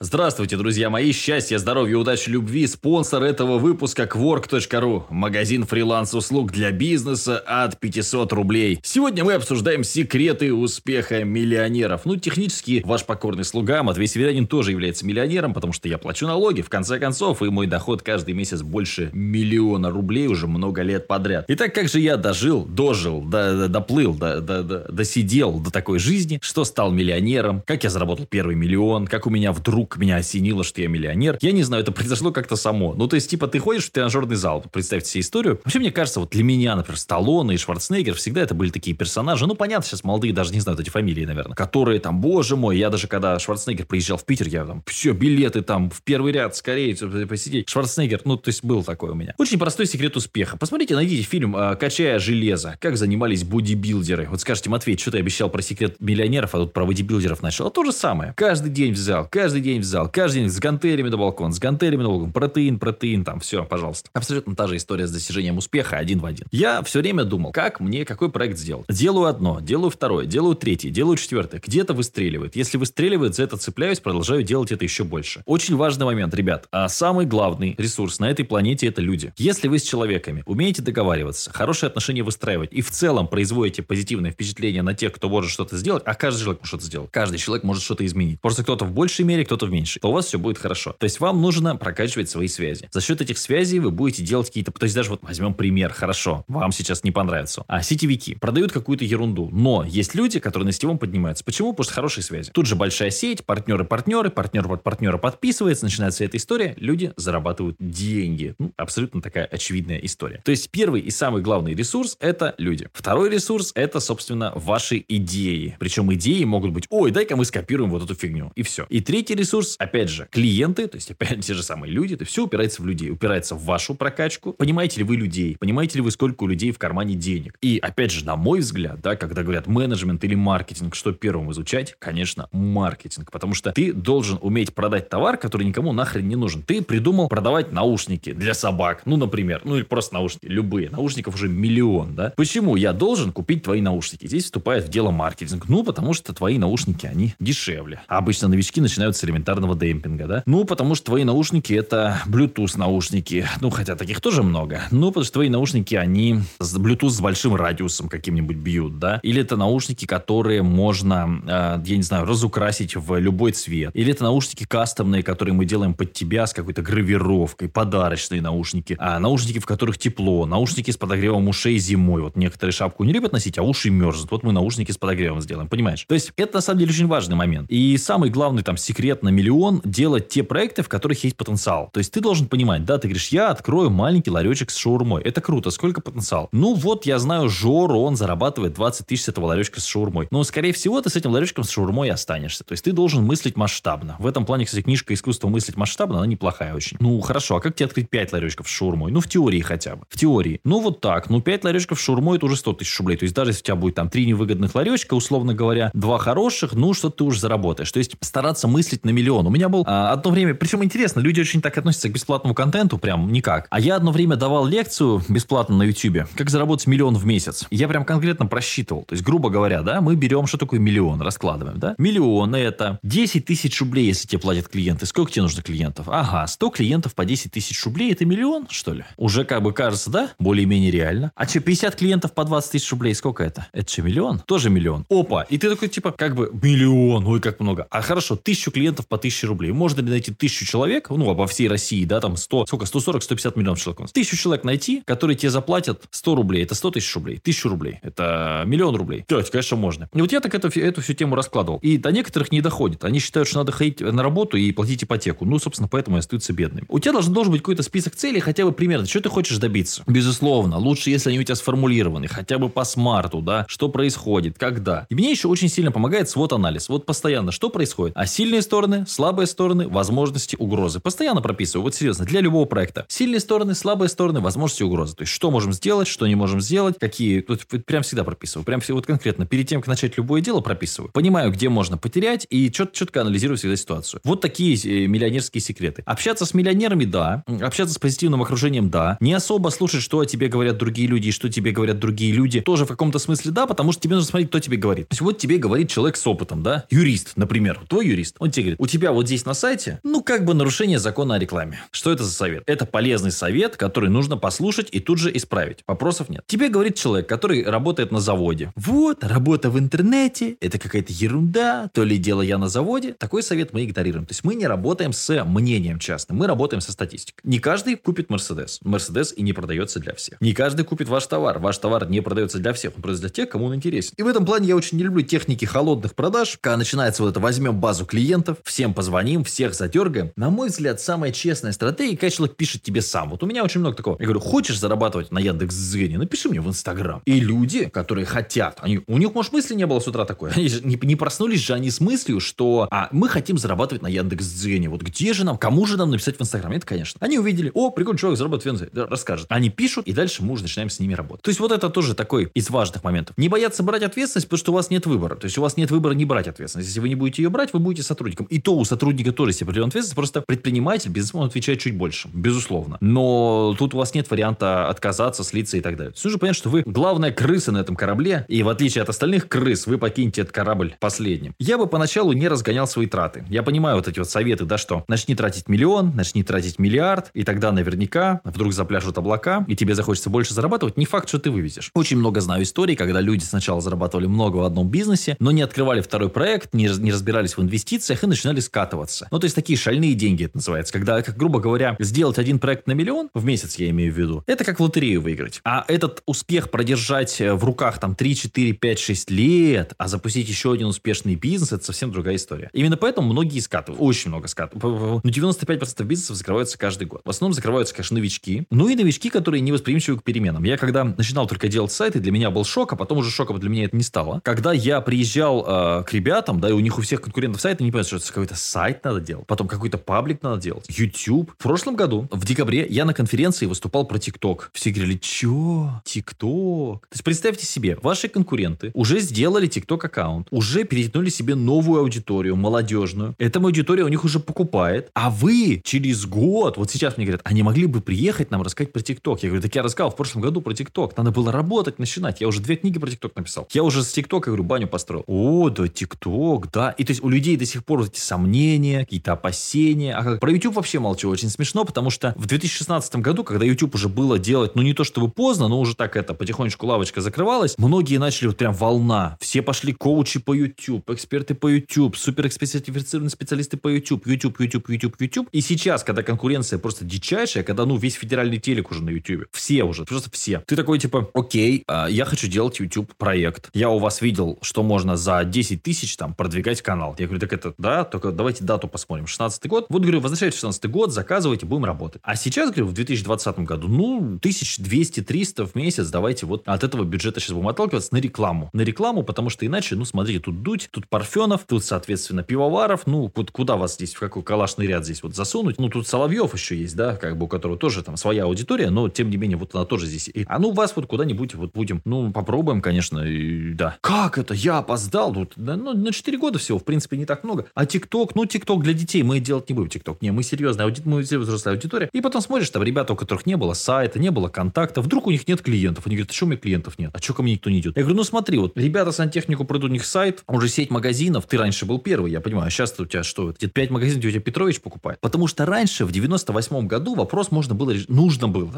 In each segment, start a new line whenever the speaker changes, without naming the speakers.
Здравствуйте, друзья мои! Счастья, здоровья, удачи, любви! Спонсор этого выпуска Quark.ru. Магазин фриланс-услуг для бизнеса от 500 рублей. Сегодня мы обсуждаем секреты успеха миллионеров. Ну, технически, ваш покорный слуга Матвей Северянин тоже является миллионером, потому что я плачу налоги, в конце концов, и мой доход каждый месяц больше миллиона рублей уже много лет подряд. Итак, как же я дожил, дожил, до, до, доплыл, до, до, до, досидел до такой жизни, что стал миллионером, как я заработал первый миллион, как у меня вдруг вдруг меня осенило, что я миллионер. Я не знаю, это произошло как-то само. Ну, то есть, типа, ты ходишь в тренажерный зал, представьте себе историю. Вообще, мне кажется, вот для меня, например, Сталлоне и Шварценеггер всегда это были такие персонажи. Ну, понятно, сейчас молодые даже не знают эти фамилии, наверное. Которые там, боже мой, я даже когда Шварценеггер приезжал в Питер, я там, все, билеты там, в первый ряд, скорее посидеть. Шварценеггер, ну, то есть, был такой у меня. Очень простой секрет успеха. Посмотрите, найдите фильм э, «Качая железо». Как занимались бодибилдеры. Вот скажите, Матвей, что ты обещал про секрет миллионеров, а тут про бодибилдеров начал. А то же самое. Каждый день в зал, каждый день в зал, каждый день с гантелями на балкон, с гантелями на балкон, протеин, протеин, там, все, пожалуйста. Абсолютно та же история с достижением успеха один в один. Я все время думал, как мне, какой проект сделать. Делаю одно, делаю второе, делаю третье, делаю четвертое. Где-то выстреливает. Если выстреливает, за это цепляюсь, продолжаю делать это еще больше. Очень важный момент, ребят. А самый главный ресурс на этой планете это люди. Если вы с человеками умеете договариваться, хорошие отношения выстраивать и в целом производите позитивное впечатление на тех, кто может что-то сделать, а каждый человек может что-то сделать. Каждый человек может что-то изменить. Просто кто-то в большей мере, кто-то в меньшей. То у вас все будет хорошо. То есть вам нужно прокачивать свои связи. За счет этих связей вы будете делать какие-то... То есть даже вот возьмем пример, хорошо, вам сейчас не понравится. А сетевики продают какую-то ерунду, но есть люди, которые на сетевом поднимаются. Почему? Потому что хорошие связи. Тут же большая сеть, партнеры-партнеры, партнер под партнера подписывается, начинается эта история, люди зарабатывают деньги. Ну, абсолютно такая очевидная история. То есть первый и самый главный ресурс – это люди. Второй ресурс – это, собственно, ваши идеи. Причем идеи могут быть, ой, дай-ка мы скопируем вот эту фигню. И все. И третий ресурс, опять же, клиенты, то есть опять те же самые люди, это все упирается в людей, упирается в вашу прокачку. Понимаете ли вы людей? Понимаете ли вы, сколько у людей в кармане денег? И опять же, на мой взгляд, да, когда говорят менеджмент или маркетинг, что первым изучать? Конечно, маркетинг, потому что ты должен уметь продать товар, который никому нахрен не нужен. Ты придумал продавать наушники для собак, ну, например, ну или просто наушники, любые. Наушников уже миллион, да? Почему я должен купить твои наушники? Здесь вступает в дело маркетинг. Ну, потому что твои наушники, они дешевле. А обычно новички начинают с элементарного демпинга, да? Ну, потому что твои наушники это Bluetooth наушники. Ну, хотя таких тоже много. Ну, потому что твои наушники, они с Bluetooth с большим радиусом каким-нибудь бьют, да? Или это наушники, которые можно, э, я не знаю, разукрасить в любой цвет. Или это наушники кастомные, которые мы делаем под тебя с какой-то гравировкой. Подарочные наушники. А наушники, в которых тепло. Наушники с подогревом ушей зимой. Вот некоторые шапку не любят носить, а уши мерзнут. Вот мы наушники с подогревом сделаем, понимаешь? То есть, это на самом деле очень важный момент. И самый главный там секрет на миллион делать те проекты, в которых есть потенциал. То есть ты должен понимать, да, ты говоришь, я открою маленький ларечек с шаурмой. Это круто, сколько потенциал? Ну вот, я знаю Жору, он зарабатывает 20 тысяч с этого ларечка с шаурмой. Но, скорее всего, ты с этим ларечком с шаурмой останешься. То есть ты должен мыслить масштабно. В этом плане, кстати, книжка «Искусство мыслить масштабно», она неплохая очень. Ну, хорошо, а как тебе открыть 5 ларечков с шаурмой? Ну, в теории хотя бы. В теории. Ну, вот так. Ну, 5 ларечков с шаурмой это уже 100 тысяч рублей. То есть даже если у тебя будет там 3 невыгодных ларечка, условно говоря, 2 хороших, ну, что ты уже заработаешь. То есть стараться мыслить на миллион. У меня был а, одно время, причем интересно, люди очень так относятся к бесплатному контенту, прям никак. А я одно время давал лекцию бесплатно на YouTube, как заработать миллион в месяц. Я прям конкретно просчитывал. То есть, грубо говоря, да, мы берем, что такое миллион, раскладываем, да. Миллион это 10 тысяч рублей, если тебе платят клиенты. Сколько тебе нужно клиентов? Ага, 100 клиентов по 10 тысяч рублей, это миллион, что ли? Уже как бы кажется, да, более-менее реально. А что, 50 клиентов по 20 тысяч рублей, сколько это? Это что, миллион? Тоже миллион. Опа, и ты такой, типа, как бы, миллион, ой, как много. А хорошо, тысячу клиентов по 1000 рублей. Можно ли найти тысячу человек, ну, обо всей России, да, там 100, сколько, 140-150 миллионов человек. Тысячу человек найти, которые тебе заплатят 100 рублей, это 100 тысяч рублей. Тысячу рублей, это миллион рублей. Да, конечно, можно. И вот я так эту, эту всю тему раскладывал. И до некоторых не доходит. Они считают, что надо ходить на работу и платить ипотеку. Ну, собственно, поэтому и остаются бедными. У тебя должен, должен быть какой-то список целей, хотя бы примерно, что ты хочешь добиться. Безусловно, лучше, если они у тебя сформулированы, хотя бы по смарту, да, что происходит, когда. И мне еще очень сильно помогает свод-анализ. Вот постоянно, что происходит. А сильные стороны, слабые стороны, возможности, угрозы. Постоянно прописываю. Вот серьезно, для любого проекта. Сильные стороны, слабые стороны, возможности, угрозы. То есть, что можем сделать, что не можем сделать, какие... Тут прям всегда прописываю. Прям все вот конкретно. Перед тем, как начать любое дело, прописываю. Понимаю, где можно потерять и четко, четко анализирую всегда ситуацию. Вот такие э, миллионерские секреты. Общаться с миллионерами, да. Общаться с позитивным окружением, да. Не особо слушать, что о тебе говорят другие люди и что тебе говорят другие люди. Тоже в каком-то смысле, да, потому что тебе нужно смотреть, кто тебе говорит. То есть, вот тебе говорит человек с опытом, да. Юрист, например. Твой юрист. Он тебе говорит, у тебя вот здесь на сайте, ну, как бы нарушение закона о рекламе. Что это за совет? Это полезный совет, который нужно послушать и тут же исправить. Вопросов нет. Тебе говорит человек, который работает на заводе. Вот, работа в интернете, это какая-то ерунда, то ли дело я на заводе. Такой совет мы игнорируем. То есть мы не работаем с мнением частным, мы работаем со статистикой. Не каждый купит Мерседес. Мерседес и не продается для всех. Не каждый купит ваш товар. Ваш товар не продается для всех, он продается для тех, кому он интересен. И в этом плане я очень не люблю техники холодных продаж, когда начинается вот это возьмем базу клиентов, всем позвоним, всех задергаем. На мой взгляд, самая честная стратегия, когда человек пишет тебе сам. Вот у меня очень много такого. Я говорю, хочешь зарабатывать на Яндекс.Дзене? Напиши мне в Инстаграм. И люди, которые хотят, они, у них, может, мысли не было с утра такое. Они же не, не проснулись же они с мыслью, что а, мы хотим зарабатывать на Яндекс.Дзене. Вот где же нам, кому же нам написать в Инстаграм? Это, конечно. Они увидели, о, прикольный человек зарабатывает в Яндекс. Расскажет. Они пишут, и дальше мы уже начинаем с ними работать. То есть вот это тоже такой из важных моментов. Не бояться брать ответственность, потому что у вас нет выбора. То есть у вас нет выбора не брать ответственность. Если вы не будете ее брать, вы будете сотрудником. И то у сотрудника тоже есть определенная ответственность, просто предприниматель, бизнесмен отвечает чуть больше, безусловно. Но тут у вас нет варианта отказаться, слиться и так далее. Нужно понять, что вы главная крыса на этом корабле, и в отличие от остальных крыс, вы покинете этот корабль последним. Я бы поначалу не разгонял свои траты. Я понимаю вот эти вот советы, да что, начни тратить миллион, начни тратить миллиард, и тогда наверняка вдруг запляшут облака, и тебе захочется больше зарабатывать, не факт, что ты вывезешь. Очень много знаю историй, когда люди сначала зарабатывали много в одном бизнесе, но не открывали второй проект, не, не разбирались в инвестициях и начинали скатываться. Ну, то есть такие шальные деньги это называется, когда, как, грубо говоря, сделать один проект на миллион, в месяц я имею в виду, это как в лотерею выиграть. А этот успех продержать в руках там 3, 4, 5, 6 лет, а запустить еще один успешный бизнес, это совсем другая история. Именно поэтому многие скатывают, очень много скатывают. Ну, 95% бизнесов закрываются каждый год. В основном закрываются, конечно, новички. Ну и новички, которые не восприимчивы к переменам. Я когда начинал только делать сайты, для меня был шок, а потом уже шоком для меня это не стало. Когда я приезжал э, к ребятам, да, и у них у всех конкурентов сайты, не понимают, что это какой-то сайт надо делать, потом какой-то паблик надо делать, YouTube. В прошлом году, в декабре, я на конференции выступал про ТикТок. Все говорили, чё? ТикТок? То есть представьте себе, ваши конкуренты уже сделали ТикТок аккаунт, уже перетянули себе новую аудиторию, молодежную. Эта аудитория у них уже покупает, а вы через год, вот сейчас мне говорят, не могли бы приехать нам рассказать про ТикТок? Я говорю, так я рассказал в прошлом году про ТикТок. Надо было работать, начинать. Я уже две книги про ТикТок написал. Я уже с ТикТока, говорю, баню построил. О, да, ТикТок, да. И то есть у людей до сих пор эти сомнения, какие-то опасения. А как... про YouTube вообще молчу. Очень смешно, потому что в 2016 году, когда YouTube уже было делать, ну не то чтобы поздно, но уже так это, потихонечку лавочка закрывалась, многие начали вот прям волна. Все пошли коучи по YouTube, эксперты по YouTube, суперэкспертифицированные специалисты по YouTube, YouTube, YouTube, YouTube, YouTube. И сейчас, когда конкуренция просто дичайшая, когда, ну, весь федеральный телек уже на YouTube, все уже, просто все. Ты такой, типа, окей, а, я хочу делать YouTube проект. Я у вас видел, что можно за 10 тысяч там продвигать канал. Я говорю, так это, да, только давайте дату посмотрим. 16 год. Вот, говорю, возвращайте 16 год, заказывайте, будем работать. А сейчас, говорю, в 2020 году, ну, 1200-300 в месяц, давайте вот от этого бюджета сейчас будем отталкиваться на рекламу. На рекламу, потому что иначе, ну, смотрите, тут Дудь, тут Парфенов, тут, соответственно, Пивоваров, ну, вот куда вас здесь, в какой калашный ряд здесь вот засунуть? Ну, тут Соловьев еще есть, да, как бы у которого тоже там своя аудитория, но, тем не менее, вот она тоже здесь. И, а ну, вас вот куда-нибудь вот будем, ну, попробуем, конечно, и, да. Как это? Я опоздал? Тут, да, ну, на 4 года всего, в принципе, не так много. А ТикТок, ну, ТикТок для детей, мы делать не будем ТикТок. Не, мы серьезная ауди... мы взрослая аудитория. И потом смотришь, там ребята, у которых не было сайта, не было контакта, вдруг у них нет клиентов. Они говорят, а что у меня клиентов нет? А что ко мне никто не идет? Я говорю, ну смотри, вот ребята сантехнику придут, у них сайт, уже сеть магазинов, ты раньше был первый, я понимаю, а сейчас у тебя что, где-то 5 магазинов, где у тебя Петрович покупает. Потому что раньше, в 98 году, вопрос можно было, нужно было,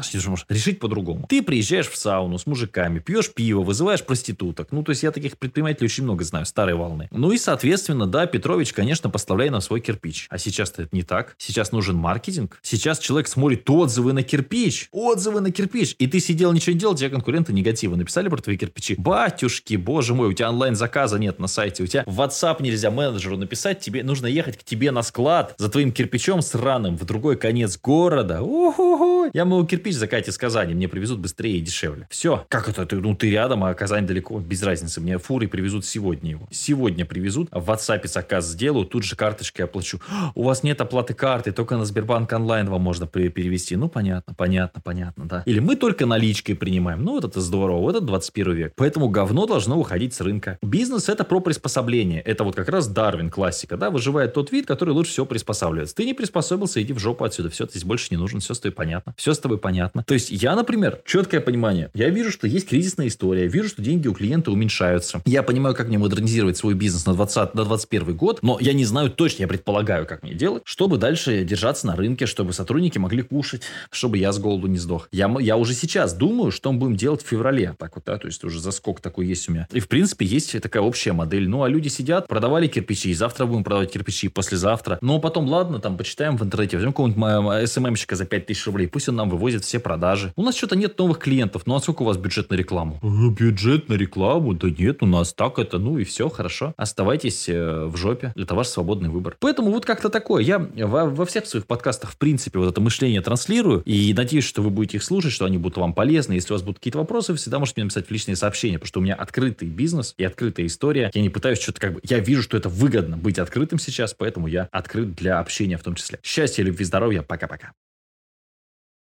решить по-другому. Ты приезжаешь в сауну с мужиками, пьешь пиво, вызываешь проституток. Ну, то есть я таких предпринимателей очень много знаю, старой волны. Ну и, соответственно, да, Петрович, конечно, поставляет на свой кирпич. А сейчас-то это не так. Сейчас нужен маркетинг. Сейчас человек смотрит отзывы на кирпич. Отзывы на кирпич. И ты сидел, ничего не делал, тебе конкуренты негативы написали про твои кирпичи. Батюшки, боже мой, у тебя онлайн-заказа нет на сайте. У тебя в WhatsApp нельзя менеджеру написать. Тебе нужно ехать к тебе на склад за твоим кирпичом сраным в другой конец города. Уху-ху. Я могу кирпич закатить из Казани. Мне привезут быстрее и дешевле. Все. Как это? Ты, ну, ты рядом, а Казань далеко. Без разницы. Мне фуры привезут сегодня его. Сегодня привезут. В WhatsApp заказ сделаю. Тут же карточкой оплачу. У вас нет оплаты карты. Только на Сбербанк онлайн вам можно перевести. Ну, понятно, понятно, понятно, да. Или мы только наличкой принимаем. Ну, вот это здорово. Вот это 21 век. Поэтому говно должно уходить с рынка. Бизнес это про приспособление. Это вот как раз Дарвин классика, да. Выживает тот вид, который лучше всего приспосабливается. Ты не приспособился, иди в жопу отсюда. Все, ты здесь больше не нужен. Все с тобой понятно. Все с тобой понятно. То есть я, например, четкое понимание. Я вижу, что есть кризисная история. Вижу, что деньги у клиента уменьшаются. Я понимаю, как мне модернизировать свой бизнес на 20, на 21 год, но я не знаю, знаю точно, я предполагаю, как мне делать, чтобы дальше держаться на рынке, чтобы сотрудники могли кушать, чтобы я с голоду не сдох. Я, я уже сейчас думаю, что мы будем делать в феврале. Так вот, да, то есть уже заскок такой есть у меня. И, в принципе, есть такая общая модель. Ну, а люди сидят, продавали кирпичи, и завтра будем продавать кирпичи, и послезавтра. Но потом, ладно, там, почитаем в интернете, возьмем какого-нибудь СММщика за 5000 рублей, пусть он нам вывозит все продажи. У нас что-то нет новых клиентов. Ну, а сколько у вас бюджет на рекламу? Бюджет на рекламу? Да нет, у нас так это, ну и все, хорошо. Оставайтесь э, в жопе. Это ваш свободный выбор. Поэтому вот как-то такое. Я во, во всех своих подкастах, в принципе, вот это мышление транслирую. И надеюсь, что вы будете их слушать, что они будут вам полезны. Если у вас будут какие-то вопросы, вы всегда можете мне написать в личные сообщения, потому что у меня открытый бизнес и открытая история. Я не пытаюсь что-то как бы... Я вижу, что это выгодно быть открытым сейчас, поэтому я открыт для общения в том числе. Счастья, любви, здоровья. Пока-пока.